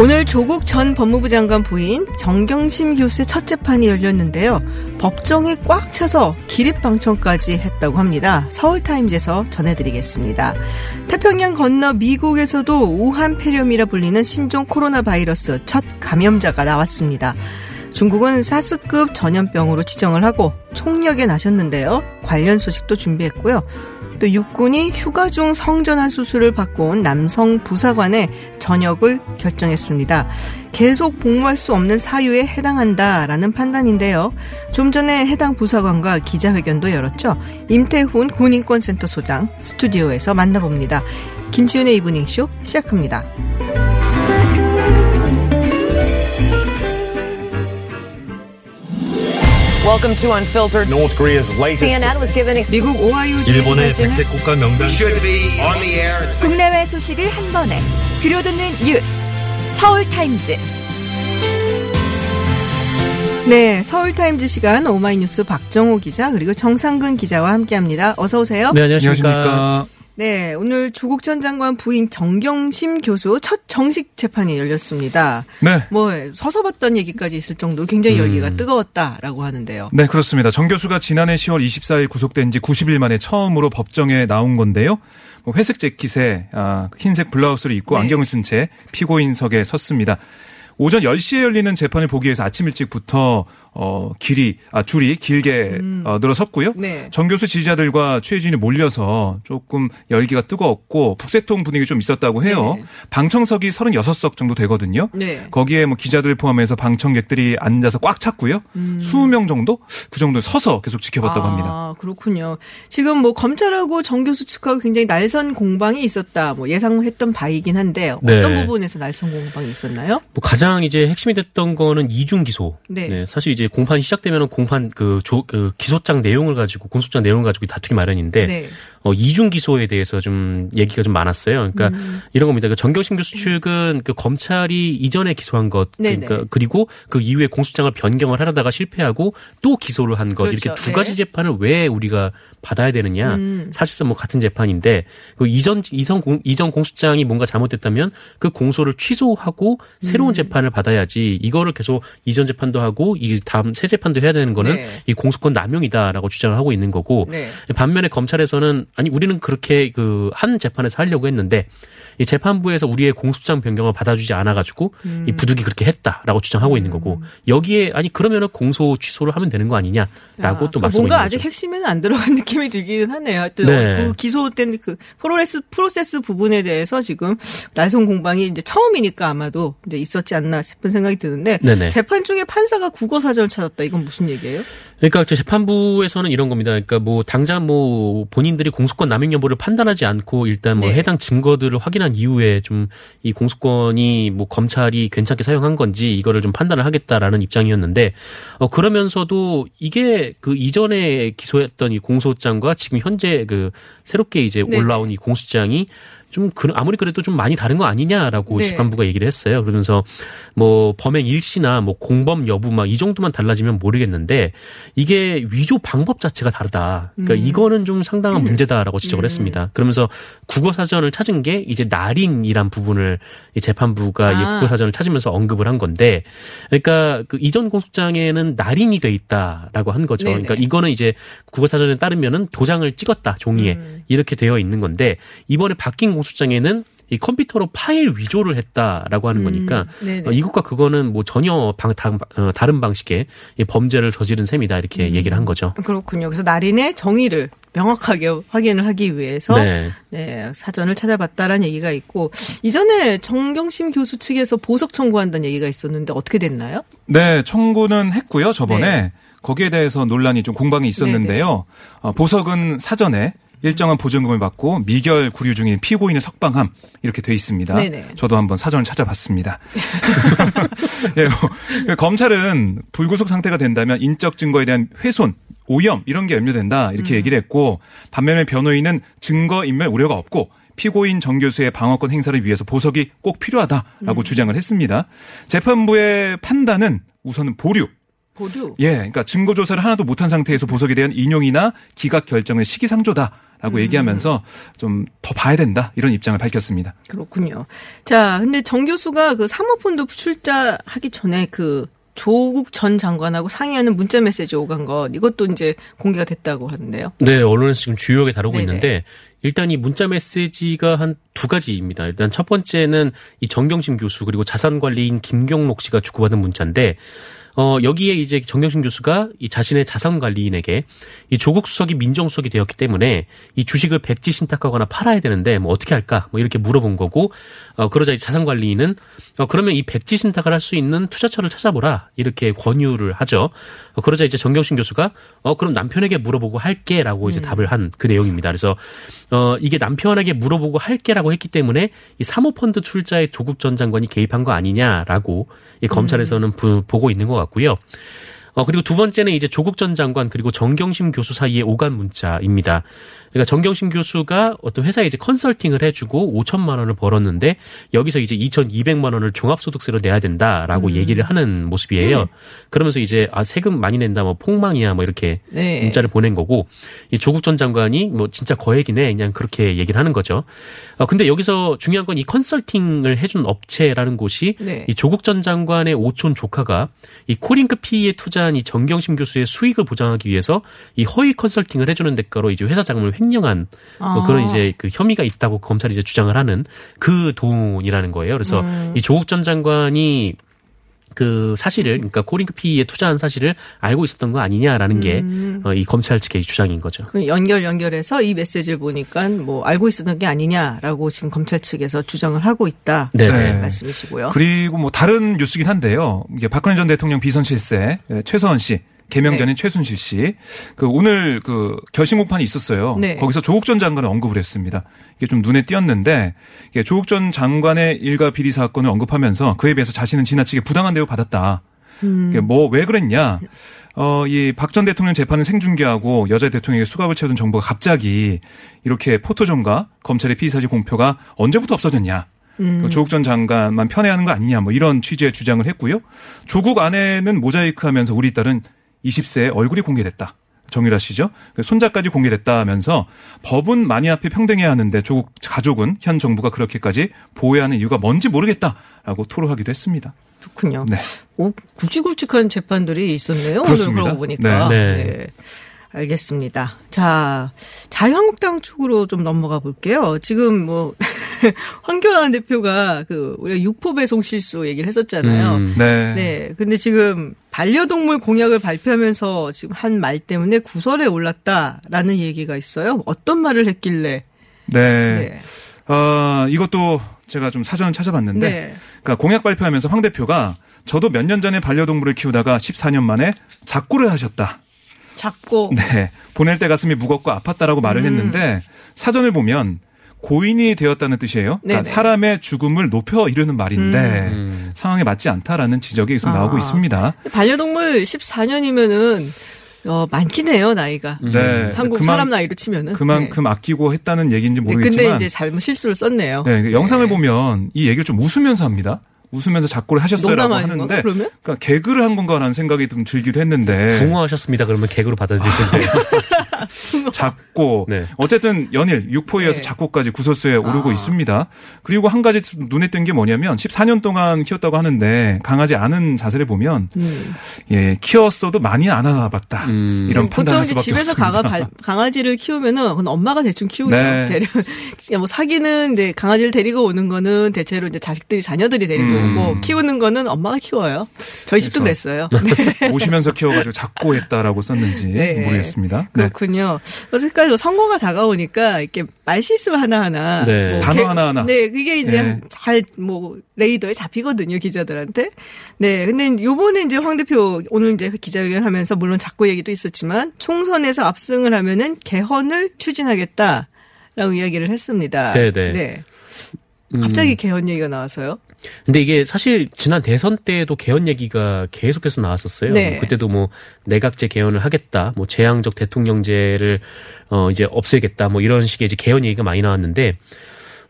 오늘 조국 전 법무부 장관 부인 정경심 교수의 첫 재판이 열렸는데요. 법정에 꽉 차서 기립방청까지 했다고 합니다. 서울타임즈에서 전해드리겠습니다. 태평양 건너 미국에서도 우한 폐렴이라 불리는 신종 코로나 바이러스 첫 감염자가 나왔습니다. 중국은 사스급 전염병으로 지정을 하고 총력에 나셨는데요. 관련 소식도 준비했고요. 또 육군이 휴가 중 성전환 수술을 받고 온 남성 부사관의 전역을 결정했습니다. 계속 복무할 수 없는 사유에 해당한다라는 판단인데요. 좀 전에 해당 부사관과 기자회견도 열었죠. 임태훈 군인권센터 소장 스튜디오에서 만나봅니다. 김지훈의 이브닝쇼 시작합니다. Welcome to Unfiltered. North Korea's latest CNN was given 미국 오하이오 주 일본의 백색 국가 명단 should be on the air at 국내외 소식을 한 번에 들려듣는 뉴스 서울 타임즈 네, 서울 타임즈 시간 오마이뉴스 박정호 기자 그리고 정상근 기자와 함께합니다. 어서 오세요. 네, 안녕하십니까. 네, 오늘 조국 전 장관 부인 정경심 교수 첫 정식 재판이 열렸습니다. 네. 뭐 서서 봤던 얘기까지 있을 정도로 굉장히 열기가 뜨거웠다라고 하는데요. 네, 그렇습니다. 정 교수가 지난해 10월 24일 구속된 지 90일 만에 처음으로 법정에 나온 건데요. 뭐 회색 재킷에 아, 흰색 블라우스를 입고 네. 안경을 쓴 채 피고인석에 섰습니다. 오전 10시에 열리는 재판을 보기 위해서 아침 일찍부터 어 길이 아 줄이 길게 어, 늘어섰고요. 네. 정 교수 지지자들과 최혜진이 몰려서 조금 열기가 뜨거웠고 북새통 분위기 좀 있었다고 해요. 네. 방청석이 36석 정도 되거든요. 네. 거기에 뭐 기자들 포함해서 방청객들이 앉아서 꽉 찼고요. 20명 정도 그 정도 서서 계속 지켜봤다고 합니다. 아, 그렇군요. 지금 뭐 검찰하고 정 교수 측하고 굉장히 날선 공방이 있었다. 뭐 예상했던 바이긴 한데 어떤 네. 부분에서 날선 공방이 있었나요? 뭐 가장 이제 핵심이 됐던 거는 이중 기소. 네. 사실 이제 공판이 시작되면 공판 그, 조, 그 기소장 내용을 가지고 공소장 내용을 가지고 다투기 마련인데 네. 어, 이중 기소에 대해서 좀 얘기가 좀 많았어요. 그러니까 음. 이런 겁니다. 그 정경심 교수 측은 그 검찰이 이전에 기소한 것, 네네. 그러니까 그리고 그 이후에 공소장을 변경을 하려다가 실패하고 또 기소를 한 것 그렇죠. 이렇게 두 네. 가지 재판을 왜 우리가 받아야 되느냐? 음. 사실상 뭐 같은 재판인데 그 이전 이전 공 이전 공소장이 뭔가 잘못됐다면 그 공소를 취소하고 새로운 음. 재판을 받아야지 이거를 계속 이전 재판도 하고 이 다음 새 재판도 해야 되는 거는 네. 이 공소권 남용이다라고 주장을 하고 있는 거고 네. 반면에 검찰에서는 아니 우리는 그렇게 그 한 재판에서 하려고 했는데 이 재판부에서 우리의 공소장 변경을 받아주지 않아가지고 음. 이 부득이 그렇게 했다라고 주장하고 있는 거고 여기에 아니 그러면은 공소 취소를 하면 되는 거 아니냐라고 아, 또그 맞서고 뭔가 아직 거죠. 핵심에는 안 들어간 느낌이 들기는 하네요. 하여튼 네. 그 기소된 그 프로세스 프로세스 부분에 대해서 지금 날선 공방이 이제 처음이니까 아마도 이제 있었지 않나 싶은 생각이 드는데 네네. 재판 중에 판사가 국어 사전을 찾았다. 이건 무슨 얘기예요? 그러니까 제 재판부에서는 이런 겁니다. 그러니까 뭐 당장 뭐 본인들이 공소권 남용 여부를 판단하지 않고 일단 뭐 네. 해당 증거들을 확인 한 이후에 좀 이 공소권이 뭐 검찰이 괜찮게 사용한 건지 이거를 좀 판단을 하겠다라는 입장이었는데 어 그러면서도 이게 그 이전에 기소했던 이 공소장과 지금 현재 그 새롭게 이제 네. 올라온 이 공소장이 좀 그- 아무리 그래도 좀 많이 다른 거 아니냐라고 네. 재판부가 얘기를 했어요. 그러면서 뭐 범행 일시나 뭐 공범 여부 막 이 정도만 달라지면 모르겠는데 이게 위조 방법 자체가 다르다. 그러니까 음. 이거는 좀 상당한 문제다라고 지적을 했습니다. 그러면서 국어 사전을 찾은 게 이제 날인이란 부분을 이 재판부가 아. 이 국어 사전을 찾으면서 언급을 한 건데 그러니까 그 이전 공소장에는 날인이 돼 있다라고 한 거죠. 네네. 그러니까 이거는 이제 국어 사전에 따르면은 도장을 찍었다 종이에 음. 이렇게 되어 있는 건데 이번에 바뀐 공소장에는 이 컴퓨터로 파일 위조를 했다라고 하는 거니까 음, 네네. 어, 이것과 그거는 뭐 전혀 방, 다, 어, 다른 방식의 이 범죄를 저지른 셈이다 이렇게 음. 얘기를 한 거죠. 그렇군요. 그래서 날인의 정의를 명확하게 확인을 하기 위해서 네. 네, 사전을 찾아봤다라는 얘기가 있고 이전에 정경심 교수 측에서 보석 청구한다는 얘기가 있었는데 어떻게 됐나요? 네, 청구는 했고요. 저번에 네. 거기에 대해서 논란이 좀 공방이 있었는데요. 어, 보석은 사전에 일정한 보증금을 받고 미결 구류 중인 피고인의 석방함 이렇게 돼 있습니다. 네네. 저도 한번 사전을 찾아봤습니다. 예, 뭐, 검찰은 불구속 상태가 된다면 인적 증거에 대한 훼손, 오염 이런 게 염려된다 이렇게 얘기를 했고 반면에 변호인은 증거 인멸 우려가 없고 피고인 정 교수의 방어권 행사를 위해서 보석이 꼭 필요하다라고 주장을 했습니다. 재판부의 판단은 우선은 보류. 보류. 예, 그러니까 증거 조사를 하나도 못한 상태에서 보석에 대한 인용이나 기각 결정은 시기상조다 라고 얘기하면서 좀 더 봐야 된다 이런 입장을 밝혔습니다. 그렇군요. 자, 근데 정 교수가 그 사모펀드 출자하기 전에 그 조국 전 장관하고 상의하는 문자 메시지 오간 것 이것도 이제 공개가 됐다고 하는데요. 네, 언론에서 지금 주요하게 다루고 네네. 있는데 일단 이 문자 메시지가 한 두 가지입니다. 일단 첫 번째는 이 정경심 교수 그리고 자산관리인 김경록 씨가 주고받은 문자인데 어, 여기에 이제 정경심 교수가 이 자신의 자산관리인에게 이 조국 수석이 민정수석이 되었기 때문에 이 주식을 백지 신탁하거나 팔아야 되는데 뭐 어떻게 할까 뭐 이렇게 물어본 거고 어, 그러자 이 자산관리인은 어, 그러면 이 백지 신탁을 할 수 있는 투자처를 찾아보라 이렇게 권유를 하죠. 어, 그러자 이제 정경심 교수가 어, 그럼 남편에게 물어보고 할게라고 이제 답을 한 그 내용입니다. 그래서 어, 이게 남편에게 물어보고 할게라고 했기 때문에 이 사모펀드 출자에 조국 전 장관이 개입한 거 아니냐라고 이 검찰에서는 부- 보고 있는 것 같 고요. 어, 그리고 두 번째는 이제 조국 전 장관 그리고 정경심 교수 사이의 오간 문자입니다. 그러니까 정경심 교수가 어떤 회사에 이제 컨설팅을 해주고 5천만 원을 벌었는데 여기서 이제 2,200만 원을 종합소득세로 내야 된다라고 얘기를 하는 모습이에요. 그러면서 이제 아 세금 많이 낸다 뭐 폭망이야 뭐 이렇게 네. 문자를 보낸 거고 이 조국 전 장관이 뭐 진짜 거액이네 그냥 그렇게 얘기를 하는 거죠. 어, 근데 여기서 중요한 건 이 컨설팅을 해준 업체라는 곳이 네. 이 조국 전 장관의 오촌 조카가 이 코링크 PE에 투자 한 이 정경심 교수의 수익을 보장하기 위해서 이 허위 컨설팅을 해주는 대가로 이제 회사 자금을 횡령한 뭐 아. 그런 이제 그 혐의가 있다고 검찰이 이제 주장을 하는 그 돈이라는 거예요. 그래서 음. 이 조국 전 장관이 그 사실을 그러니까 코링크 PE에 투자한 사실을 알고 있었던 거 아니냐라는 게 음. 어, 이 검찰 측의 주장인 거죠. 그 연결 연결해서 이 메시지를 보니까 뭐 알고 있었던 게 아니냐라고 지금 검찰 측에서 주장을 하고 있다. 네. 네. 네. 말씀이시고요. 그리고 뭐 다른 뉴스긴 한데요. 이게 박근혜 전 대통령 비선 실세 예, 최서원 씨 개명전인 최순실 씨. 그 오늘 그 결심 공판이 있었어요. 네. 거기서 조국 전 장관을 언급을 했습니다. 이게 좀 눈에 띄었는데 이게 조국 전 장관의 일가 비리 사건을 언급하면서 그에 비해서 자신은 지나치게 부당한 대우 받았다. 뭐왜 그랬냐? 어, 이 박 전 대통령 재판을 생중계하고 여자 대통령에게 수갑을 채우던 정부가 갑자기 이렇게 포토존과 검찰의 피의사실 공표가 언제부터 없어졌냐? 그 조국 전 장관만 편애하는 거 아니냐 뭐 이런 취지의 주장을 했고요. 조국 아내는 모자이크하면서 우리 딸은 20세에 얼굴이 공개됐다. 정유라 씨죠. 그 손자까지 공개됐다면서 법은 만인 앞에 평등해야 하는데 조국 가족은 현 정부가 그렇게까지 보호해야 하는 이유가 뭔지 모르겠다라고 토로하기도 했습니다. 그렇군요. 네. 오, 굵직굵직한 재판들이 있었네요. 그렇습니다. 오늘 그러고 보니까. 네. 네. 알겠습니다. 자, 자유한국당 쪽으로 좀 넘어가 볼게요. 지금 뭐 황교안 대표가 그 우리가 육포 배송 실수 얘기를 했었잖아요. 음. 네. 네. 근데 지금 반려동물 공약을 발표하면서 지금 한 말 때문에 구설에 올랐다라는 얘기가 있어요. 어떤 말을 했길래? 네. 네. 어, 이것도 제가 좀 사전을 찾아봤는데 네. 그러니까 공약 발표하면서 황 대표가 저도 몇 년 전에 반려동물을 키우다가 14년 만에 작고를 하셨다. 작고 네. 보낼 때 가슴이 무겁고 아팠다라고 음. 말을 했는데 사전을 보면 고인이 되었다는 뜻이에요. 그러니까. 사람의 죽음을 높여 이르는 말인데 음. 상황에 맞지 않다라는 지적이 계속 나오고 아. 있습니다. 반려동물 14년이면은 어 많긴 해요 나이가. 네. 한국 그만- 사람 나이로 치면은. 그만큼 아끼고 했다는 얘기인지 네. 네, 모르겠지만 근데 이제 잘못 실수를 썼네요. 네, 그 영상을 보면 이 얘기를 좀 웃으면서 합니다. 웃으면서 작고를 하셨어요라고 건가, 하는데 그러면? 그러니까 개그를 한 건가라는 생각이 좀 들기도 했는데 붕어하셨습니다. 그러면 개그로 받아들일 텐데. 작고 네. 어쨌든 연일 육포에 이어서 네. 작고까지 구설수에 오르고 아. 있습니다. 그리고 한 가지 눈에 띈 게 뭐냐면 14년 동안 키웠다고 하는데 강아지 아는 자세를 보면 음. 예 키웠어도 많이 안 안아봤다 음. 이런 판단할 이제 수밖에 집에서 없습니다. 강아 발- 강아지를 키우면은 그건 엄마가 대충 키우죠. 네. 그냥 뭐 사귀는 이제 강아지를 데리고 오는 거는 대체로 이제 자식들이 자녀들이 데리고 음. 오고 키우는 거는 엄마가 키워요. 저희 집도. 그랬어요. 네. 오시면서 키워가지고 작고 했다라고 썼는지 네. 모르겠습니다. 네. 그렇군요. 어쨌든 선거가 다가오니까 이렇게 말실수 하나하나 네. 뭐 단어 개- 하나하나. 네, 그게 이제 네. 잘뭐 레이더에 잡히거든요, 기자들한테. 네, 근데 요번에 이제 황 대표 오늘 이제 기자회견 하면서 물론 작고 얘기도 있었지만 총선에서 압승을 하면은 개헌을 추진하겠다라고 이야기를 했습니다. 네네. 네. 음. 갑자기 개헌 얘기가 나와서요. 근데 이게 사실 지난 대선 때도 개헌 얘기가 계속해서 나왔었어요. 네. 뭐 그때도 뭐 내각제 개헌을 하겠다, 뭐 재앙적 대통령제를 어 이제 없애겠다, 뭐 이런 식의 이제 개헌 얘기가 많이 나왔는데 어,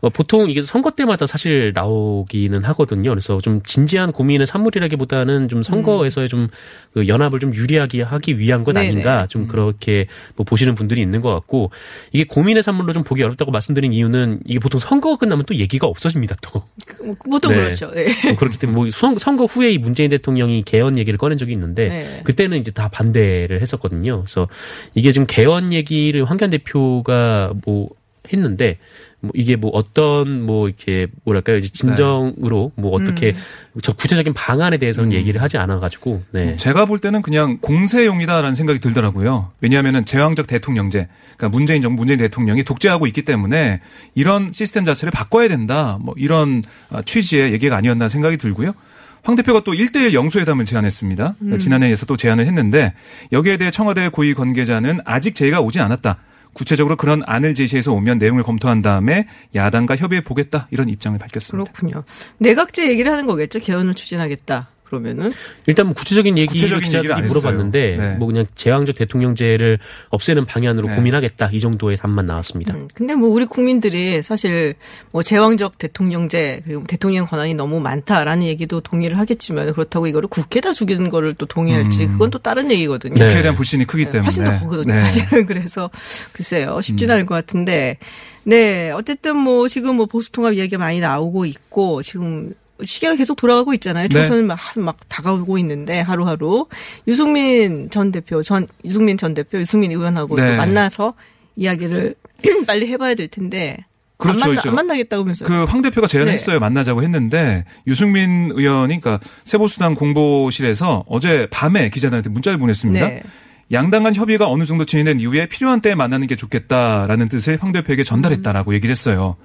보통 이게 선거 때마다 사실 나오기는 하거든요. 그래서 좀 진지한 고민의 산물이라기보다는 좀 선거에서의 좀 그 연합을 좀 유리하게 하기 위한 것. 아닌가 좀 그렇게 뭐 보시는 분들이 있는 것 같고 이게 고민의 산물로 좀 보기 어렵다고 말씀드린 이유는 이게 보통 선거가 끝나면 또 얘기가 없어집니다. 또 보통 네. 그렇죠. 네. 뭐 그렇기 때문에 뭐 선- 선거 후에 이 문재인 대통령이 개헌 얘기를 꺼낸 적이 있는데 네. 그때는 이제 다 반대를 했었거든요. 그래서 이게 지금 개헌 얘기를 황교안 대표가 뭐 했는데 뭐 이게 뭐 어떤 뭐 이렇게 뭐랄까요 이제 진정으로 뭐 어떻게 저 구체적인 방안에 대해서는 얘기를 하지 않아 가지고 네. 제가 볼 때는 그냥 공세용이다라는 생각이 들더라고요. 왜냐하면은 제왕적 대통령제, 그러니까 문재인 정부, 문재인 대통령이 독재하고 있기 때문에 이런 시스템 자체를 바꿔야 된다. 뭐 이런 어, 취지의 얘기가 아니었나 생각이 들고요. 황 대표가 또 1대1 영수회담을 제안했습니다. 그러니까 지난해에서 또 제안을 했는데 여기에 대해 청와대 고위 관계자는 아직 제의가 오지 않았다. 구체적으로 그런 안을 제시해서 오면 내용을 검토한 다음에 야당과 협의해 보겠다 이런 입장을 밝혔습니다. 그렇군요. 내각제 얘기를 하는 거겠죠. 개헌을 추진하겠다. 그러면은 일단 뭐 구체적인 얘기를 구체적인 기자들이. 물어봤는데 네. 뭐 그냥 제왕적 대통령제를 없애는 방안으로 네. 고민하겠다 이 정도의 답만 나왔습니다. 음, 근데 뭐 우리 국민들이 사실 뭐 제왕적 대통령제 그리고 대통령 권한이 너무 많다라는 얘기도 동의를 하겠지만 그렇다고 이거를 국회에다 주기는 거를 또 동의할지 그건 또 다른 얘기거든요. 네. 국회에 대한 불신이 크기 때문에 훨씬 더 크거든요. 네. 사실은 그래서 글쎄요 쉽진 않을 것 같은데 네 어쨌든 뭐 지금 뭐 보수 통합 이야기가 많이 나오고 있고 지금 시계가 계속 돌아가고 있잖아요. 네. 총선은 막, 막 다가오고 있는데 하루하루 유승민 전 대표 전 유승민 전 대표 유승민 의원하고 네. 또 만나서 이야기를 빨리 해봐야 될 텐데 그렇죠, 안, 만나. 안 만나겠다고면서요. 그황 대표가 제안했어요. 만나자고 했는데 유승민 의원이 그러니까 세보수당 공보실에서 어제 밤에 기자들한테 문자를 보냈습니다. 네. 양당 간 협의가 어느 정도 진행된 이후에 필요한 때에 만나는 게 좋겠다라는 뜻을 황 대표에게 전달했다라고 얘기를 했어요.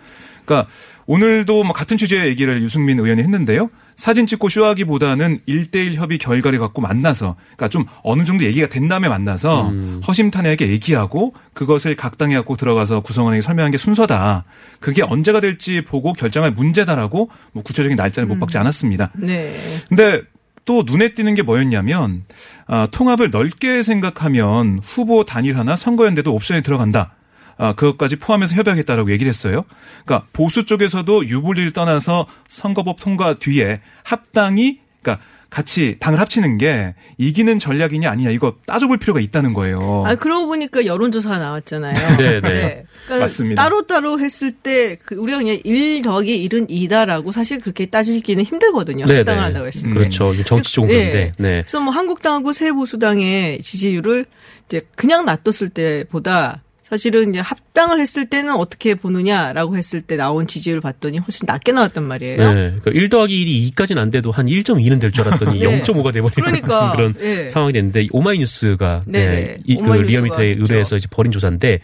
그러니까 오늘도 뭐 같은 취지의 얘기를 유승민 의원이 했는데요. 사진 찍고 쇼하기보다는 1대1 협의 결과를 갖고 만나서 그러니까 좀 어느 정도 얘기가 된 다음에 만나서 허심탄회하게 얘기하고 그것을 각 당에 갖고 들어가서 구성원에게 설명한 게 순서다. 그게 언제가 될지 보고 결정할 문제다라고 뭐 구체적인 날짜를 못 박지 않았습니다. 네. 근데 또 눈에 띄는 게 뭐였냐면 아, 통합을 넓게 생각하면 후보 단일화나 선거연대도 옵션에 들어간다. 아, 그것까지 포함해서 협의하겠다라고 얘기를 했어요. 그러니까 보수 쪽에서도 유불리를 떠나서 선거법 통과 뒤에 합당이 그러니까 같이 당을 합치는 게 이기는 전략이냐 아니냐 이거 따져볼 필요가 있다는 거예요. 아 그러고 보니까 여론조사가 나왔잖아요. 네, 네. 그러니까 맞습니다. 따로 따로 했을 때그 우리가 그냥 1 더하기 1은 2다라고 사실 그렇게 따지기는 힘들거든요. 네, 네. 한다고 했을 때. 그렇죠. 정치적으로 네. 그런데. 네. 그래서 뭐 한국당하고 새보수당의 지지율을 이제 그냥 놔뒀을 때보다 사실은 이제 합당을 했을 때는 어떻게 보느냐라고 했을 때 나온 지지율을 봤더니 훨씬 낮게 나왔단 말이에요. 네. 그러니까 1 더하기 1이 2까지는 안 돼도 한 1.2는 될 줄 알았더니 네. 0.5가 돼버리는 그러니까, 그런 네. 상황이 됐는데 오마이뉴스가. 네. 이, 그 리얼미터에 했죠. 의뢰해서 이제 벌인 조사인데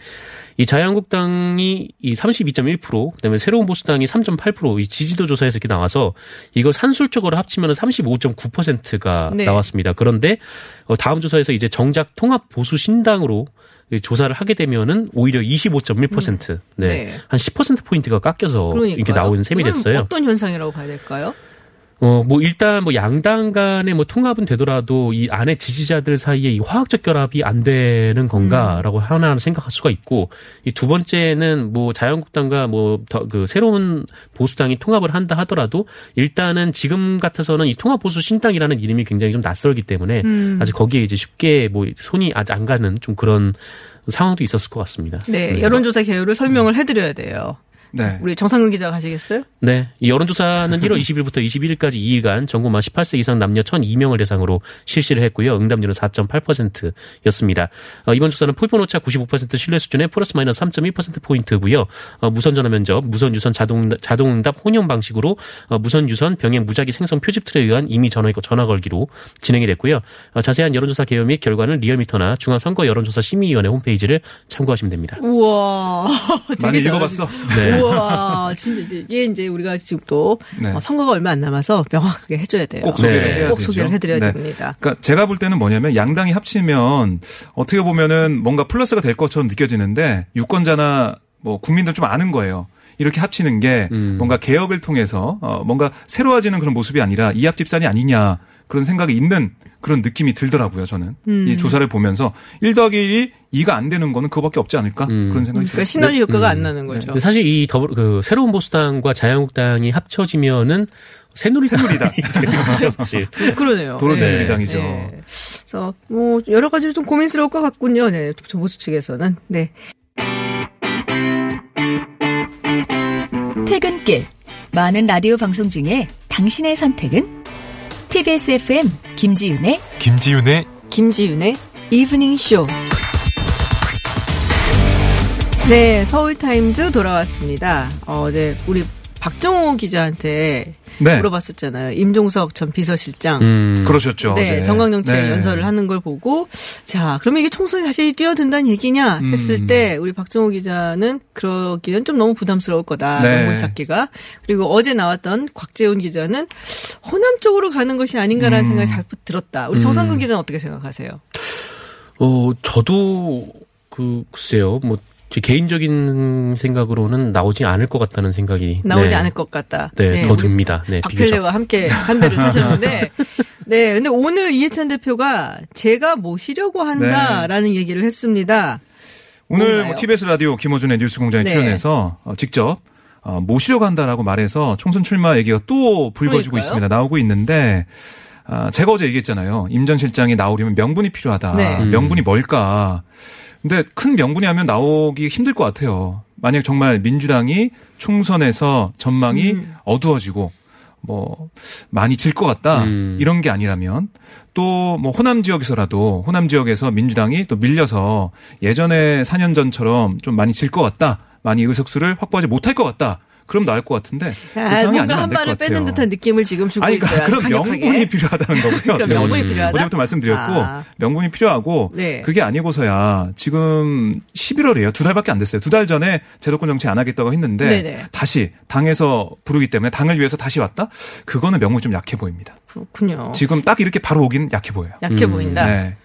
이 자유한국당이 이 32.1% 그다음에 새로운 보수당이 3.8%이 지지도 조사에서 이렇게 나와서 이거 산술적으로 합치면 35.9%가 네. 나왔습니다. 그런데 어, 다음 조사에서 이제 정작 통합 보수 신당으로 이 조사를 하게 되면은 오히려 25.1%. 네. 네. 한 10% 포인트가 깎여서 그러니까요. 이렇게 나오는 셈이 됐어요. 어떤 현상이라고 봐야 될까요? 어, 뭐 일단 뭐 양당 간의 뭐 통합은 되더라도 이 안에 지지자들 사이에 이 화학적 결합이 안 되는 건가라고 하나 생각할 수가 있고 이 두 번째는 뭐 자유한국당과 뭐그 새로운 보수당이 통합을 한다 하더라도 일단은 지금 같아서는 이 통합 보수 신당이라는 이름이 굉장히 좀 낯설기 때문에 음. 아직 거기에 이제 쉽게 뭐 손이 아직 안 가는 좀 그런 상황도 있었을 것 같습니다. 네, 여론조사 개요를 설명을 해드려야 돼요. 네. 우리 정상근 기자가 가시겠어요? 네. 이 여론조사는 1월 20일부터 21일까지 2일간 전국만 18세 이상 남녀 1,002명을 대상으로 실시를 했고요. 응답률은 4.8%였습니다. 어, 이번 조사는 표본 오차 95% 신뢰 수준의 플러스 마이너스 3.1%포인트고요. 어, 무선 전화 면접, 무선 유선 자동, 자동 응답 혼용 방식으로 어, 무선 유선 병행 무작위 생성 표집 틀에 의한 임의 전화, 전화 걸기로 진행이 됐고요. 어, 자세한 여론조사 개요 및 결과는 리얼미터나 중앙선거 여론조사 심의위원회 홈페이지를 참고하시면 됩니다. 우와. 되게 많이 잘하시- 읽어봤어. 네. 우와, 진짜 이제 이게 이제 우리가 지금 또 네. 어, 선거가 얼마 안 남아서 명확하게 해줘야 돼요. 꼭 소개를 네. 해야 꼭 되죠. 소개를 해드려야 네. 됩니다. 그러니까 제가 볼 때는 뭐냐면 양당이 합치면 어떻게 보면은 뭔가 플러스가 될 것처럼 느껴지는데 유권자나 뭐 국민들 좀 아는 거예요. 이렇게 합치는 게 음. 뭔가 개혁을 통해서 어 뭔가 새로워지는 그런 모습이 아니라 이합집산이 아니냐 그런 생각이 있는 그런 느낌이 들더라고요. 저는 음. 이 조사를 보면서 1 더하기 1이 2가 안 되는 거는 그거밖에 없지 않을까 음. 그런 생각이 그러니까 들어요. 시너지 효과가 음. 안 나는 거죠. 사실 이 더불 그 새로운 보수당과 자유한국당이 합쳐지면은 새누리당이 되는 거죠, 사실. 그러네요. 도로 네. 새누리당이죠. 네. 그래서 뭐 여러 가지로 좀 고민스러울 것 같군요. 네, 보수 측에서는 네. 퇴근길 많은 라디오 방송 중에 당신의 선택은 TBS FM 김지윤의 김지윤의 김지윤의 이브닝 쇼. 네, 서울 타임즈 돌아왔습니다. 어제 우리 박정호 기자한테 네. 물어봤었잖아요. 임종석 전 비서실장. 음. 그러셨죠. 네, 어제. 정강정책 네. 연설을 하는 걸 보고 자, 그러면 이게 총선이 다시 뛰어든다는 얘기냐 했을 음. 때 우리 박정호 기자는 그러기는 좀 너무 부담스러울 거다. 네. 논문 찾기가. 그리고 어제 나왔던 곽재훈 기자는 호남 쪽으로 가는 것이 아닌가라는 음. 생각이 자꾸 들었다. 우리 정상근 기자는 어떻게 생각하세요? 어, 저도 그 글쎄요. 뭐 제 개인적인 생각으로는 나오지 않을 것 같다는 생각이 나오지 네. 않을 것 같다. 네, 더 우리 듭니다. 네. 박필래와 함께 한 대를 타셨는데, 네, 근데 오늘 이해찬 대표가 제가 모시려고 한다라는 얘기를 했습니다. 오늘? 뭐 TBS 라디오 김호준의 뉴스공장에 네. 출연해서 어, 직접 어, 모시려고 한다라고 말해서 총선 출마 얘기가 또 불거지고 그러니까요. 있습니다. 나오고 있는데 아, 제가 어제 얘기했잖아요. 임 전 실장이 나오려면 명분이 필요하다. 네. 음. 명분이 뭘까? 근데 큰 명분이 하면 나오기 힘들 것 같아요. 만약 정말 민주당이 총선에서 전망이 음. 어두워지고 뭐 많이 질 것 같다 음. 이런 게 아니라면 또 뭐 호남 지역에서라도 호남 지역에서 민주당이 또 밀려서 예전에 4년 전처럼 좀 많이 질 것 같다 많이 의석수를 확보하지 못할 것 같다 그럼 나을 것 같은데 그 아, 상황이 뭔가 한 발을. 빼는 듯한 느낌을 지금 주고 아니, 있어요. 그러니까 그럼 강력하게. 명분이 필요하다는 거고요. 그럼 명분이. 필요하다? 어제부터 말씀드렸고 아. 명분이 필요하고 네. 그게 아니고서야 지금 11월이에요. 두 달밖에 안 됐어요. 두 달 전에 제도권 정치 안 하겠다고 했는데 네네. 다시 당에서 부르기 때문에 당을 위해서 다시 왔다? 그거는 명분이 좀 약해 보입니다. 그렇군요. 지금 딱 이렇게 바로 오기는 약해 보여요. 약해 음, 보인다. 네.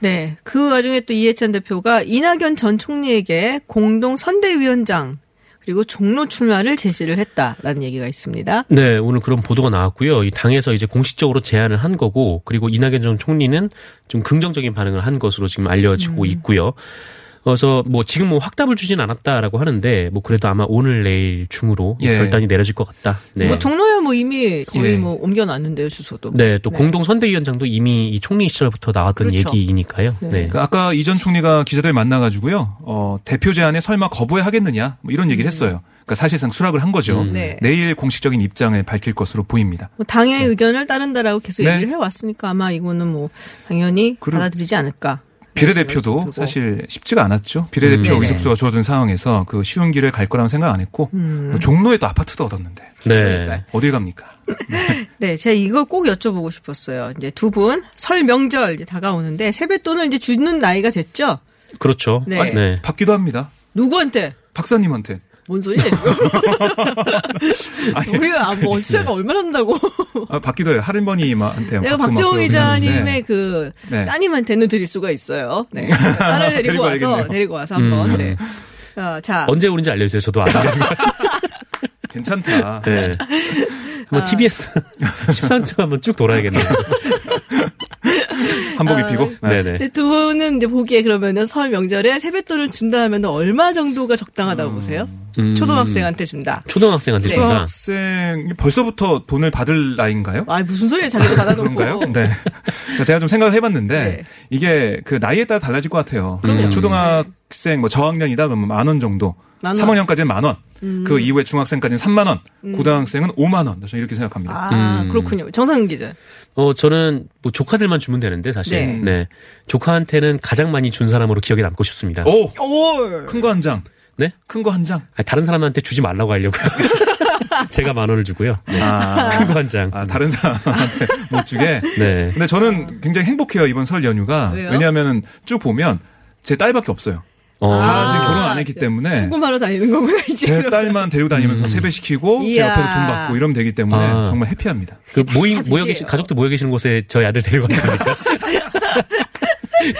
네. 그 와중에 또 이해찬 대표가 이낙연 전 총리에게 공동 선대위원장 그리고 종로 출마를 제시를 했다라는 얘기가 있습니다. 네, 오늘 그런 보도가 나왔고요. 이 당에서 이제 공식적으로 제안을 한 거고, 그리고 이낙연 전 총리는 좀 긍정적인 반응을 한 것으로 지금 알려지고 음. 있고요. 그래서 뭐 지금 뭐 확답을 주진 않았다라고 하는데, 뭐 그래도 아마 오늘 내일 중으로 예. 결단이 내려질 것 같다. 네. 뭐 종로야 뭐 이미 거의 예. 뭐 옮겨놨는데요 주소도. 네, 또 네. 공동 선대위원장도 이미 이 총리 시절부터 나왔던 그렇죠. 얘기이니까요. 네. 네. 그 아까 이전 총리가 기자들 만나가지고요, 어, 대표 제안에 설마 거부해 하겠느냐, 뭐 이런 얘기를 했어요. 그러니까 사실상 수락을 한 거죠. 음. 네. 내일 공식적인 입장을 밝힐 것으로 보입니다. 뭐 당의 의견을 따른다라고 계속 네. 얘기를 해왔으니까 아마 이거는 뭐 당연히 그리고 받아들이지 않을까. 비례대표도 들고. 사실 쉽지가 않았죠. 비례대표 음. 네네. 의석수가 줄어든 상황에서 그 쉬운 길을 갈 거라는 생각 안 했고 음. 종로에도 아파트도 얻었는데 네. 그러니까요. 어딜 갑니까? 네, 제가 이거 꼭 여쭤보고 싶었어요. 이제 두 분 설 명절 이제 다가오는데 세뱃돈을 이제 주는 나이가 됐죠? 그렇죠. 네. 아니, 네. 받기도 합니다. 누구한테? 박사님한테. 뭔 소리야 우리가 아, 뭐 월세가 얼마나 한다고? 아, 받기도 해요. 할머니한테 내가 막 기자님의 그러는데. 그 네. 따님한테는 드릴 수가 있어요. 네. 딸을 데리고 데리고 와서 와야겠네요. 데리고 와서 한번. 음. 네. 어, 자, 언제 오는지 알려주세요. 저도 알아요. 괜찮다. 네. 한번 TBS 13층 한번 쭉 돌아야겠네요. 한복 아, 입히고. 네. 네네. 근데 두 분은 이제 보기에 그러면은 설 명절에 세뱃돈을 준다 하면 얼마 정도가 적당하다고 보세요? 음. 초등학생한테 준다. 초등학생한테 네. 준다. 초등학생 벌써부터 돈을 받을 나이인가요? 아 무슨 소리야 자기도 받아놓고. 그런가요? 네. 그러니까 제가 좀 생각을 해봤는데 네. 이게 그 나이에 따라 달라질 것 같아요. 그럼요. 초등학생 뭐 저학년이다 그러면 만 원 정도. 만 원. 3학년까지는 만 원. 그 이후에 중학생까지는 3만 원. 고등학생은 5만 원. 저는 이렇게 생각합니다. 아 음. 그렇군요. 정상근 기자. 어, 저는 뭐 조카들만 주면 되는데 사실. 네. 네. 조카한테는 가장 많이 준 사람으로 기억에 남고 싶습니다. 오! 올. 큰거 한 장. 네? 큰 거 한 장. 아니, 다른 사람한테 주지 말라고 하려고요. 제가 만 원을 주고요. 네. 아, 큰거 한 장. 아, 다른 사람한테 못 주게. 네. 근데 저는 굉장히 행복해요, 이번 설 연휴가. 왜요? 왜냐하면 쭉 보면 제 딸밖에 없어요. 어. 다 지금 아, 결혼 안 했기 네. 때문에 수금하러 다니는 거구나 이제. 제. 딸만 데리고 다니면서 세배시키고 제 이야. 옆에서 돈 받고 이러면 되기 때문에 아. 정말 해피합니다. 그 모임, 모여 빚이에요. 계신, 가족들 모여 계신 곳에 저희 아들 데리고 갑니까?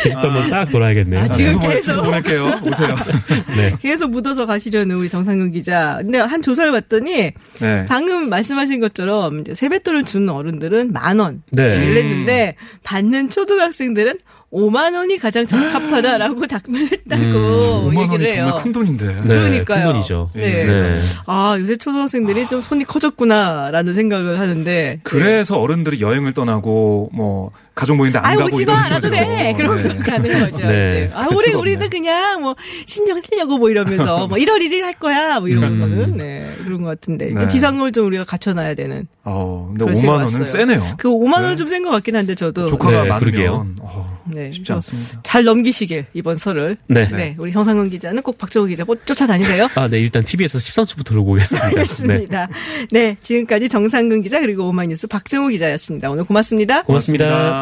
게시도 한번 싹 돌아야겠네요. 아, 지금 주소 보내- 계속- 주소 보낼게요. 오세요. 네. 계속 묻어서 가시려는 우리 정상근 기자. 근데 한 조사를 봤더니 네. 방금 말씀하신 것처럼 이제 세뱃돈을 주는 어른들은 만 원. 네. 이랬는데 받는 초등학생들은 5만 원이 가장 적합하다라고 답변했다고 음, 5만 원이 얘기를 해요. 정말 큰 돈인데. 네, 그러니까요. 큰 돈이죠. 네. 네. 아, 요새 초등학생들이 좀 손이 커졌구나라는 생각을 하는데. 그래서 어른들이 여행을 떠나고 뭐 가족 모임도 안 아이 가고 오지 마, 이러는 나도 거죠. 돼. 그러면서 네. 가는 거죠. 네. 네. 아, 할 우리, 수가 우리는 없네. 그냥 뭐 신청하려고 뭐 이러면서 뭐 1월 1일 할 거야 뭐 이런 음. 거는. 네. 그런 것 같은데. 이제 네. 비상금을 좀 우리가 갖춰놔야 되는. 어, 근데 그런 5만 식으로 원은 왔어요. 세네요. 그 5만 원 네. 좀센 것 같긴 한데 저도. 조카가 네, 많으면. 어, 네. 쉽지 좀 않습니다. 잘 넘기시길 이번 설을. 네. 네. 우리 정상근 기자는 꼭 박정우 기자 꼭 쫓아다니세요. 아, 네. 일단 TV에서 13초부터 들고 오겠습니다. 네. 알겠습니다. 네. 지금까지 정상근 기자 그리고 오마이뉴스 박정우 기자였습니다. 오늘 고맙습니다. 고맙습니다.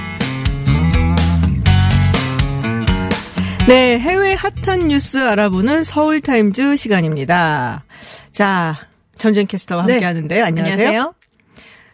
네, 해외 핫한 뉴스 알아보는 서울타임즈 시간입니다. 자, 전전 캐스터와 함께 네. 하는데 안녕하세요. 안녕하세요.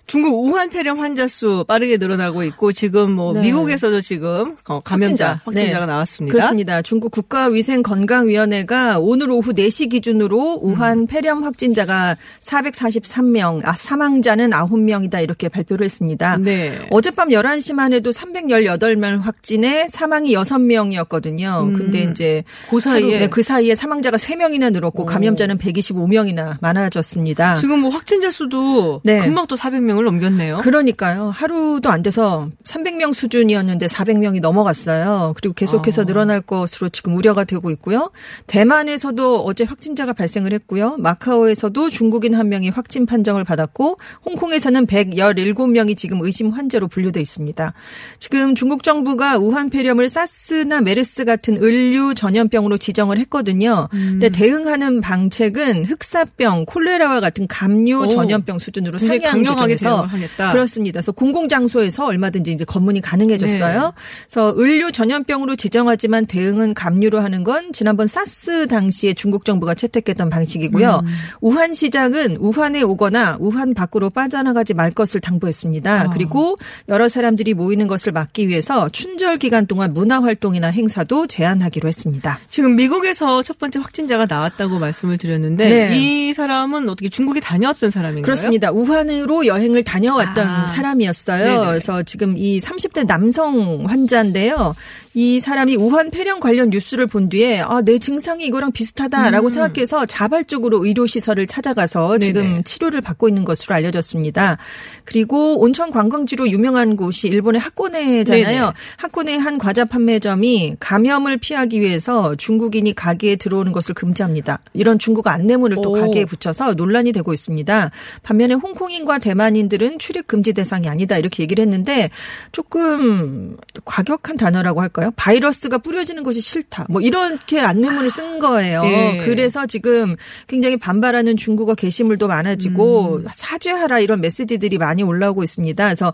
중국 우한 폐렴 환자 수 빠르게 늘어나고 있고 지금 뭐 네. 미국에서도 지금 어, 감염자 확진자. 확진자가 네. 나왔습니다. 그렇습니다. 중국 국가위생건강위원회가 오늘 오후 4시 기준으로 우한 음. 폐렴 확진자가 443명, 아, 사망자는 9명이다 이렇게 발표를 했습니다. 네. 어젯밤 11시만 해도 318명 확진에 사망이 6명이었거든요. 음. 근데 이제 그 사이에 네, 그 사이에 사망자가 3명이나 늘었고 오. 감염자는 125명이나 많아졌습니다. 지금 뭐 확진자 수도 네. 금방 또 400명 을 넘겼네요. 그러니까요. 하루도 안 돼서 300명 수준이었는데 400명이 넘어갔어요. 그리고 계속해서 아. 늘어날 것으로 지금 우려가 되고 있고요. 대만에서도 어제 확진자가 발생을 했고요. 마카오에서도 중국인 한 명이 확진 판정을 받았고 홍콩에서는 117명이 지금 의심 환자로 분류돼 있습니다. 지금 중국 정부가 우한 폐렴을 사스나 메르스 같은 을류 전염병으로 지정을 했거든요. 음. 근데 대응하는 방책은 흑사병, 콜레라와 같은 감류 오. 전염병 수준으로 상향 강력하게 대응을 하겠다. 그렇습니다. 그래서 공공 장소에서 얼마든지 이제 검문이 가능해졌어요. 네. 그래서 을류 전염병으로 지정하지만 대응은 감류로 하는 건 지난번 사스 당시에 중국 정부가 채택했던 방식이고요. 음. 우한 시장은 우한에 오거나 우한 밖으로 빠져나가지 말 것을 당부했습니다. 아. 그리고 여러 사람들이 모이는 것을 막기 위해서 춘절 기간 동안 문화 활동이나 행사도 제한하기로 했습니다. 지금 미국에서 첫 번째 확진자가 나왔다고 말씀을 드렸는데 네. 이 사람은 어떻게 중국에 다녀왔던 사람인가요? 그렇습니다. 우한으로 여행을 다녀왔던 아. 사람이었어요. 네네. 그래서 지금 이 30대 남성 환자인데요. 이 사람이 우한 폐렴 관련 뉴스를 본 뒤에 아, 내 증상이 이거랑 비슷하다라고 생각해서 자발적으로 의료 시설을 찾아가서 음. 네네. 지금 치료를 받고 있는 것으로 알려졌습니다. 그리고 온천 관광지로 유명한 곳이 일본의 하코네잖아요. 네네. 하코네 한 과자 판매점이 감염을 피하기 위해서 중국인이 가게에 들어오는 것을 금지합니다. 이런 중국 안내문을 또 오. 가게에 붙여서 논란이 되고 있습니다. 반면에 홍콩인과 대만 인들은 출입 금지 대상이 아니다 이렇게 얘기를 했는데 조금 과격한 단어라고 할까요? 바이러스가 뿌려지는 것이 싫다. 뭐 이렇게 안내문을 쓴 거예요. 예. 그래서 지금 굉장히 반발하는 중국어 게시물도 많아지고 사죄하라 이런 메시지들이 많이 올라오고 있습니다. 그래서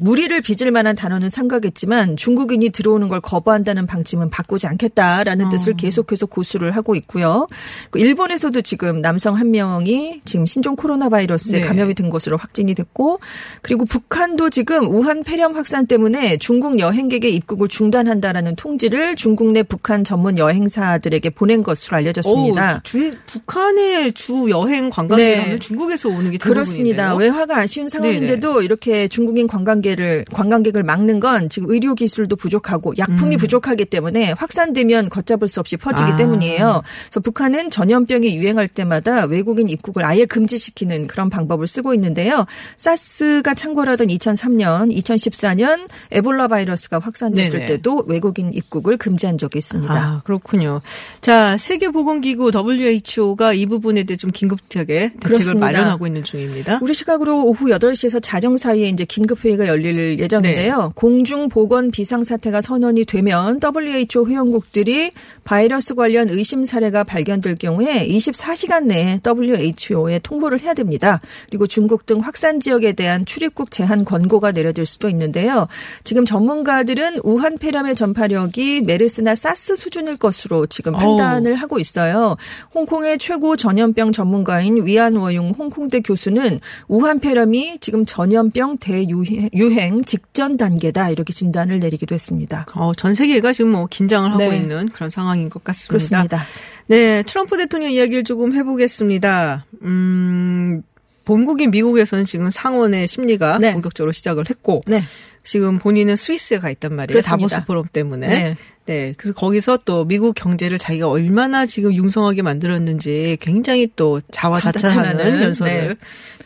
무리를 빚을 만한 단어는 삼가겠지만 중국인이 들어오는 걸 거부한다는 방침은 바꾸지 않겠다라는 뜻을 계속해서 고수를 하고 있고요. 그 일본에서도 지금 남성 한 명이 지금 신종 코로나 바이러스에 네. 감염이 된 것으로 확진이 됐고 그리고 북한도 지금 우한 폐렴 확산 때문에 중국 여행객의 입국을 중단한다라는 통지를 중국 내 북한 전문 여행사들에게 보낸 것으로 알려졌습니다. 오, 중, 북한의 주 여행 관광객 네. 중국에서 오는 게 그렇습니다. 대부분인데요. 외화가 아쉬운 상황인데도 이렇게 중국인 관광객이 관계를 관광객을 막는 건 지금 의료 기술도 부족하고 약품이 부족하기 때문에 확산되면 걷잡을 수 없이 퍼지기 아. 때문이에요. 그래서 북한은 전염병이 유행할 때마다 외국인 입국을 아예 금지시키는 그런 방법을 쓰고 있는데요. 사스가 창궐하던 2003년, 2014년 에볼라 바이러스가 확산됐을 네네. 때도 외국인 입국을 금지한 적이 있습니다. 아, 그렇군요. 자, 세계보건기구 WHO가 이 부분에 대해 좀 긴급하게 대책을 그렇습니다. 마련하고 있는 중입니다. 우리 시각으로 오후 8시에서 자정 사이에 이제 긴급 회의가 열릴 예정인데요. 네. 공중 보건 비상 사태가 선언이 되면 WHO 회원국들이 바이러스 관련 의심 사례가 발견될 경우에 24시간 내에 WHO에 통보를 해야 됩니다. 그리고 중국 등 확산 지역에 대한 출입국 제한 권고가 내려질 수도 있는데요. 지금 전문가들은 우한 폐렴의 전파력이 메르스나 사스 수준일 것으로 지금 판단을 하고 있어요. 홍콩의 최고 전염병 전문가인 위안워용 홍콩대 교수는 우한 폐렴이 지금 전염병 대유행 직전 단계다 이렇게 진단을 내리기도 했습니다. 어, 전 세계가 지금 뭐 긴장을 하고 네. 있는 그런 상황인 것 같습니다. 그렇습니다. 네, 트럼프 대통령 이야기를 조금 해보겠습니다. 음, 본국인 미국에서는 지금 상원의 심리가 네. 본격적으로 시작을 했고, 네. 지금 본인은 스위스에 가 있단 말이에요. 그렇습니다. 다보스 포럼 때문에. 네. 네. 그래서 거기서 또 미국 경제를 자기가 얼마나 지금 융성하게 만들었는지 굉장히 또 자화자찬하는 연설을 네.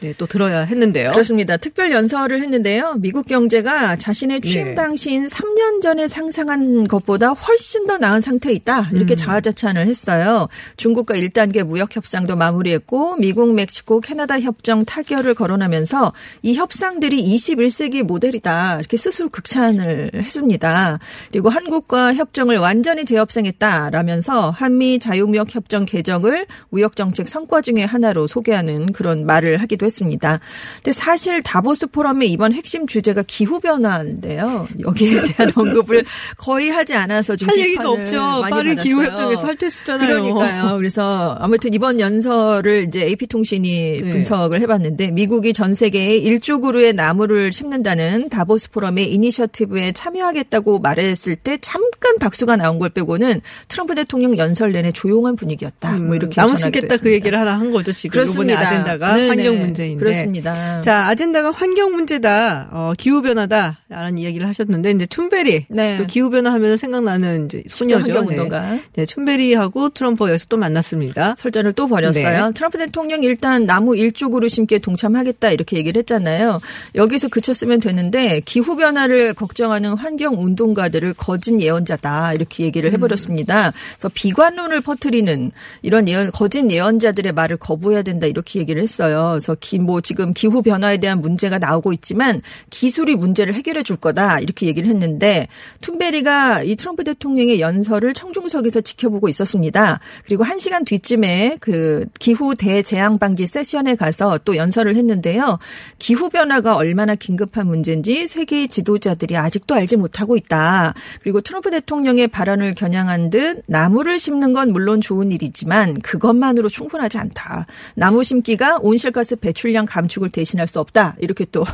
네, 또 들어야 했는데요. 그렇습니다. 특별 연설을 했는데요. 미국 경제가 자신의 취임 네. 당시인 3년 전에 상상한 것보다 훨씬 더 나은 상태에 있다. 이렇게 음. 자화자찬을 했어요. 중국과 1단계 무역 협상도 마무리했고 미국, 멕시코, 캐나다 협정 타결을 거론하면서 이 협상들이 21세기 모델이다. 이렇게 스스로 극찬을 했습니다. 그리고 한국과 협 정을 완전히 재협상했다라면서 한미 자유무역 협정 개정을 무역 정책 성과 중의 하나로 소개하는 그런 말을 하기도 했습니다. 근데 사실 다보스 포럼의 이번 핵심 주제가 기후 변화인데요. 여기에 대한 언급을 거의 하지 않아서 좀할 얘기가 없죠. 파리 받았어요. 기후 협정에서 할 테스잖아요. 그러니까요. 그래서 아무튼 이번 연설을 이제 AP통신이 네. 분석을 해봤는데 미국이 전 세계에 일조구루의 나무를 심는다는 다보스 포럼의 이니셔티브에 참여하겠다고 말했을 때 잠깐 박수가 나온 걸 빼고는 트럼프 대통령 연설 내내 조용한 분위기였다. 뭐 이렇게 나무 전하기도 심겠다 그. 얘기를 하나 한 거죠. 지금 이번에 그렇습니다. 아젠다가 네네. 환경 문제인데. 그렇습니다. 자, 아젠다가 환경 문제다, 어, 기후 변화다라는 이야기를 하셨는데 이제 툰베리 네. 또 기후 변화 하면 생각나는 이제 소녀죠. 환경 네. 운동가. 네, 툰베리하고 트럼프 여기서 또 만났습니다. 설전을 또 벌였어요. 네. 트럼프 대통령이 일단 나무 일쪽으로 심기에 동참하겠다 이렇게 얘기를 했잖아요. 여기서 그쳤으면 되는데 기후 변화를 걱정하는 환경 운동가들을 거짓 예언자 다 이렇게 얘기를 해버렸습니다. 그래서 비관론을 퍼뜨리는 이런 예언 거짓 예언자들의 말을 거부해야 된다 이렇게 얘기를 했어요. 그래서 기, 뭐 지금 기후 변화에 대한 문제가 나오고 있지만 기술이 문제를 해결해 줄 거다 이렇게 얘기를 했는데 툰베리가 이 트럼프 대통령의 연설을 청중석에서 지켜보고 있었습니다. 그리고 한 시간 뒤쯤에 그 기후 대재앙 방지 세션에 가서 또 연설을 했는데요. 기후 변화가 얼마나 긴급한 문제인지 세계 지도자들이 아직도 알지 못하고 있다. 그리고 트럼프 대통령 의 발언을 겨냥한 듯 나무를 심는 건 물론 좋은 일이지만 그것만으로 충분하지 않다. 나무 심기가 온실가스 배출량 감축을 대신할 수 없다. 이렇게 또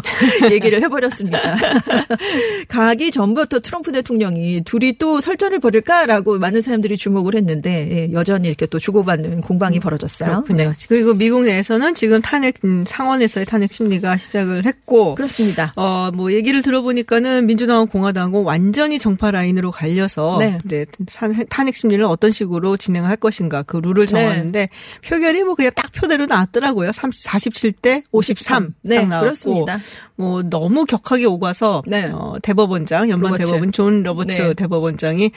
얘기를 해버렸습니다. 가기 전부터 트럼프 대통령이 둘이 또 설전을 벌일까라고 많은 사람들이 주목을 했는데 예, 여전히 이렇게 또 주고받는 공방이 벌어졌어요. 그렇군요. 네. 그리고 미국 내에서는 지금 탄핵 음, 상원에서의 탄핵 심리가 시작을 했고 그렇습니다. 어, 뭐, 얘기를 들어보니까는 민주당과 공화당은 완전히 정파 라인으로 갈려서 네. 이제 산- 탄핵 심리를 어떤 식으로 진행할 것인가 그 룰을 네. 정하는데 표결이 뭐 그냥 딱 표대로 나왔더라고요. 30, 47대 53. 네, 딱 나왔고 그렇습니다. 뭐 너무 격하게 오가서 네. 어, 대법원장 연방 로버츠. 대법원 존 로버츠 네. 대법원장이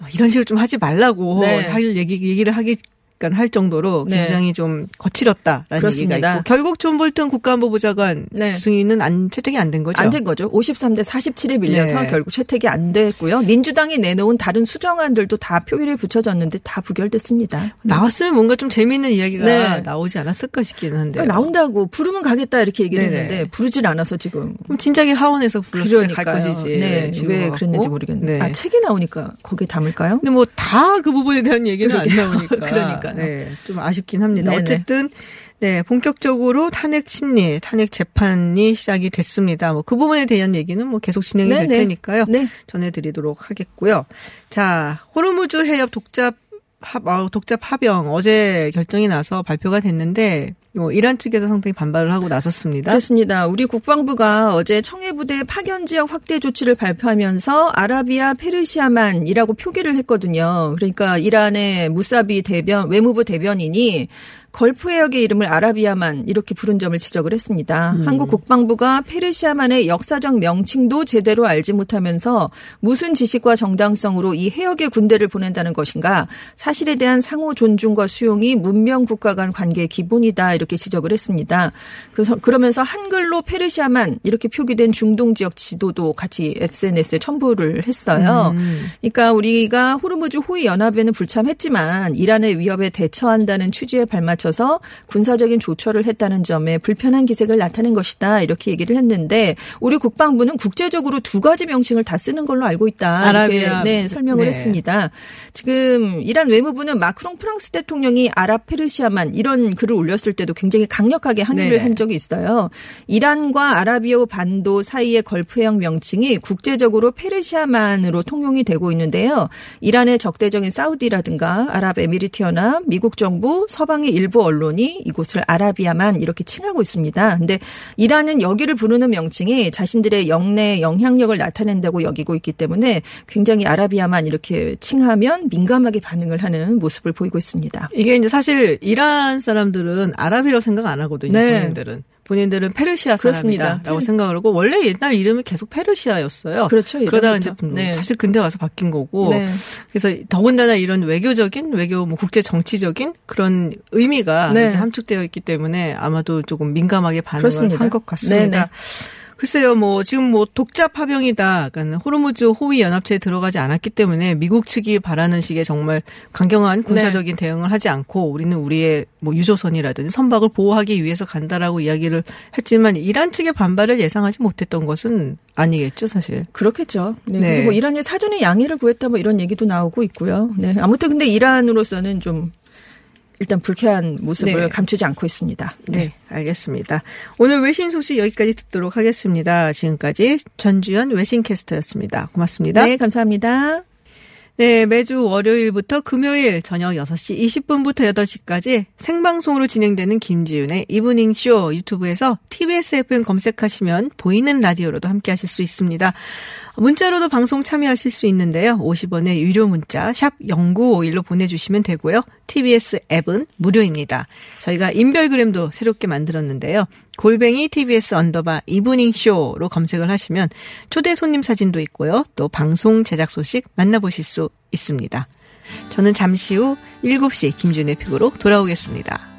어, 이런 식으로 좀 하지 말라고 네. 할 얘기 얘기를 하기 할 정도로 네. 굉장히 좀 거칠었다라는 그렇습니다. 얘기가 있고 결국 존 볼튼 국가안보보좌관 네. 승인은 안 채택이 안 된 거죠. 안 된 거죠. 53대 47에 밀려서 네. 결국 채택이 안 됐고요. 민주당이 내놓은 다른 수정안들도 다 표결에 붙여졌는데 다 부결됐습니다. 나왔으면 뭔가 좀 재미있는 이야기가 네. 나오지 않았을까 싶기는 한데. 그러니까 나온다고 부르면 가겠다 이렇게 얘기를 네네. 했는데 부르질 않아서 지금 그럼 진작에 하원에서 불렀을 때 갈. 것이지. 네, 왜 와갖고. 그랬는지 모르겠는데. 네. 아, 책이 나오니까 거기에 담을까요? 근데 뭐 다 그 부분에 대한 얘기는 그러게요. 안 나오니까. 그러니까 요. 네, 좀 아쉽긴 합니다. 네네. 어쨌든 네, 본격적으로 탄핵 심리, 탄핵 재판이 시작이 됐습니다. 뭐 그 부분에 대한 얘기는 뭐 계속 진행이 될 네네. 테니까요. 네. 전해드리도록 하겠고요. 자, 호르무즈 해협 독자 파, 어, 독자 파병 어제 결정이 나서 발표가 됐는데 뭐 이란 측에서 상당히 반발을 하고 나섰습니다. 그렇습니다. 우리 국방부가 어제 청해부대 파견 지역 확대 조치를 발표하면서 아라비아 페르시아만이라고 표기를 했거든요. 그러니까 이란의 무사비 대변 외무부 대변인이 걸프 해역의 이름을 아라비아만 이렇게 부른 점을 지적을 했습니다. 음. 한국 국방부가 페르시아만의 역사적 명칭도 제대로 알지 못하면서 무슨 지식과 정당성으로 이 해역의 군대를 보낸다는 것인가 사실에 대한 상호 존중과 수용이 문명 국가 간 관계의 기본이다 이렇게 지적을 했습니다. 그래서 그러면서 한글로 페르시아만 이렇게 표기된 중동 지역 지도도 같이 SNS에 첨부를 했어요. 음. 그러니까 우리가 호르무즈 호위 연합에는 불참했지만 이란의 위협에 대처한다는 취지에 발맞춰 서 군사적인 조처를 했다는 점에 불편한 기색을 나타낸 것이다 이렇게 얘기를 했는데 우리 국방부는 국제적으로 두 가지 명칭을 다 쓰는 걸로 알고 있다 이렇게. 네, 설명을 네. 했습니다. 지금 이란 외무부는 마크롱 프랑스 대통령이 아랍 페르시아만 이런 글을 올렸을 때도 굉장히 강력하게 항의를 네네. 한 적이 있어요. 이란과 아라비아 반도 사이의 걸프해역 명칭이 국제적으로 페르시아만으로 통용이 되고 있는데요. 이란의 적대적인 사우디라든가 아랍에미리트 연합, 미국 정부, 서방의 일부 언론이 이곳을 아라비아만 이렇게 칭하고 있습니다. 근데 이란은 여기를 부르는 명칭이 자신들의 영내 영향력을 나타낸다고 여기고 있기 때문에 굉장히 아라비아만 이렇게 칭하면 민감하게 반응을 하는 모습을 보이고 있습니다. 이게 이제 사실 이란 사람들은 아랍이라고 생각 안 하거든요. 네. 본인들은. 본인들은 페르시아. 사람이다라고 생각을 하고 원래 옛날 이름이 계속 페르시아였어요. 그렇죠. 그러다가 이제. 뭐 네. 사실 근대 와서 바뀐 거고 네. 그래서 더군다나 이런 외교적인 외교 뭐 국제 정치적인 그런 의미가 네. 함축되어 있기 때문에 아마도 조금 민감하게 반응을. 한 것 같습니다. 네네. 글쎄요, 뭐 지금 뭐 독자 파병이다, 그러니까 호르무즈 호위 연합체에 들어가지 않았기 때문에 미국 측이 바라는 식의 정말 강경한 네. 군사적인 대응을 하지 않고 우리는 우리의 뭐 유조선이라든지 선박을 보호하기 위해서 간다라고 이야기를 했지만 이란 측의 반발을 예상하지 못했던 것은 아니겠죠, 사실. 그렇겠죠. 네. 네. 그래서 뭐 이란이 사전에 양해를 구했다 뭐 이런 얘기도 나오고 있고요. 네. 아무튼 근데 이란으로서는 좀 일단 불쾌한 모습을 네. 감추지 않고 있습니다. 네, 알겠습니다. 오늘 외신 소식 여기까지 듣도록 하겠습니다. 지금까지 전주현 외신 캐스터였습니다. 고맙습니다. 네, 감사합니다. 네, 매주 월요일부터 금요일 저녁 6시 20분부터 8시까지 생방송으로 진행되는 김지윤의 이브닝 쇼 유튜브에서 TBS FM 검색하시면 보이는 라디오로도 함께 하실 수 있습니다. 문자로도 방송 참여하실 수 있는데요. 50원의 유료 문자 샵 0951로 보내주시면 되고요. TBS 앱은 무료입니다. 저희가 인별그램도 새롭게 만들었는데요. 골뱅이 TBS underbar 이브닝 쇼로 검색을 하시면 초대 손님 사진도 있고요. 또 방송 제작 소식 만나보실 수 있습니다. 저는 잠시 후 7시 김준의 픽으로 돌아오겠습니다.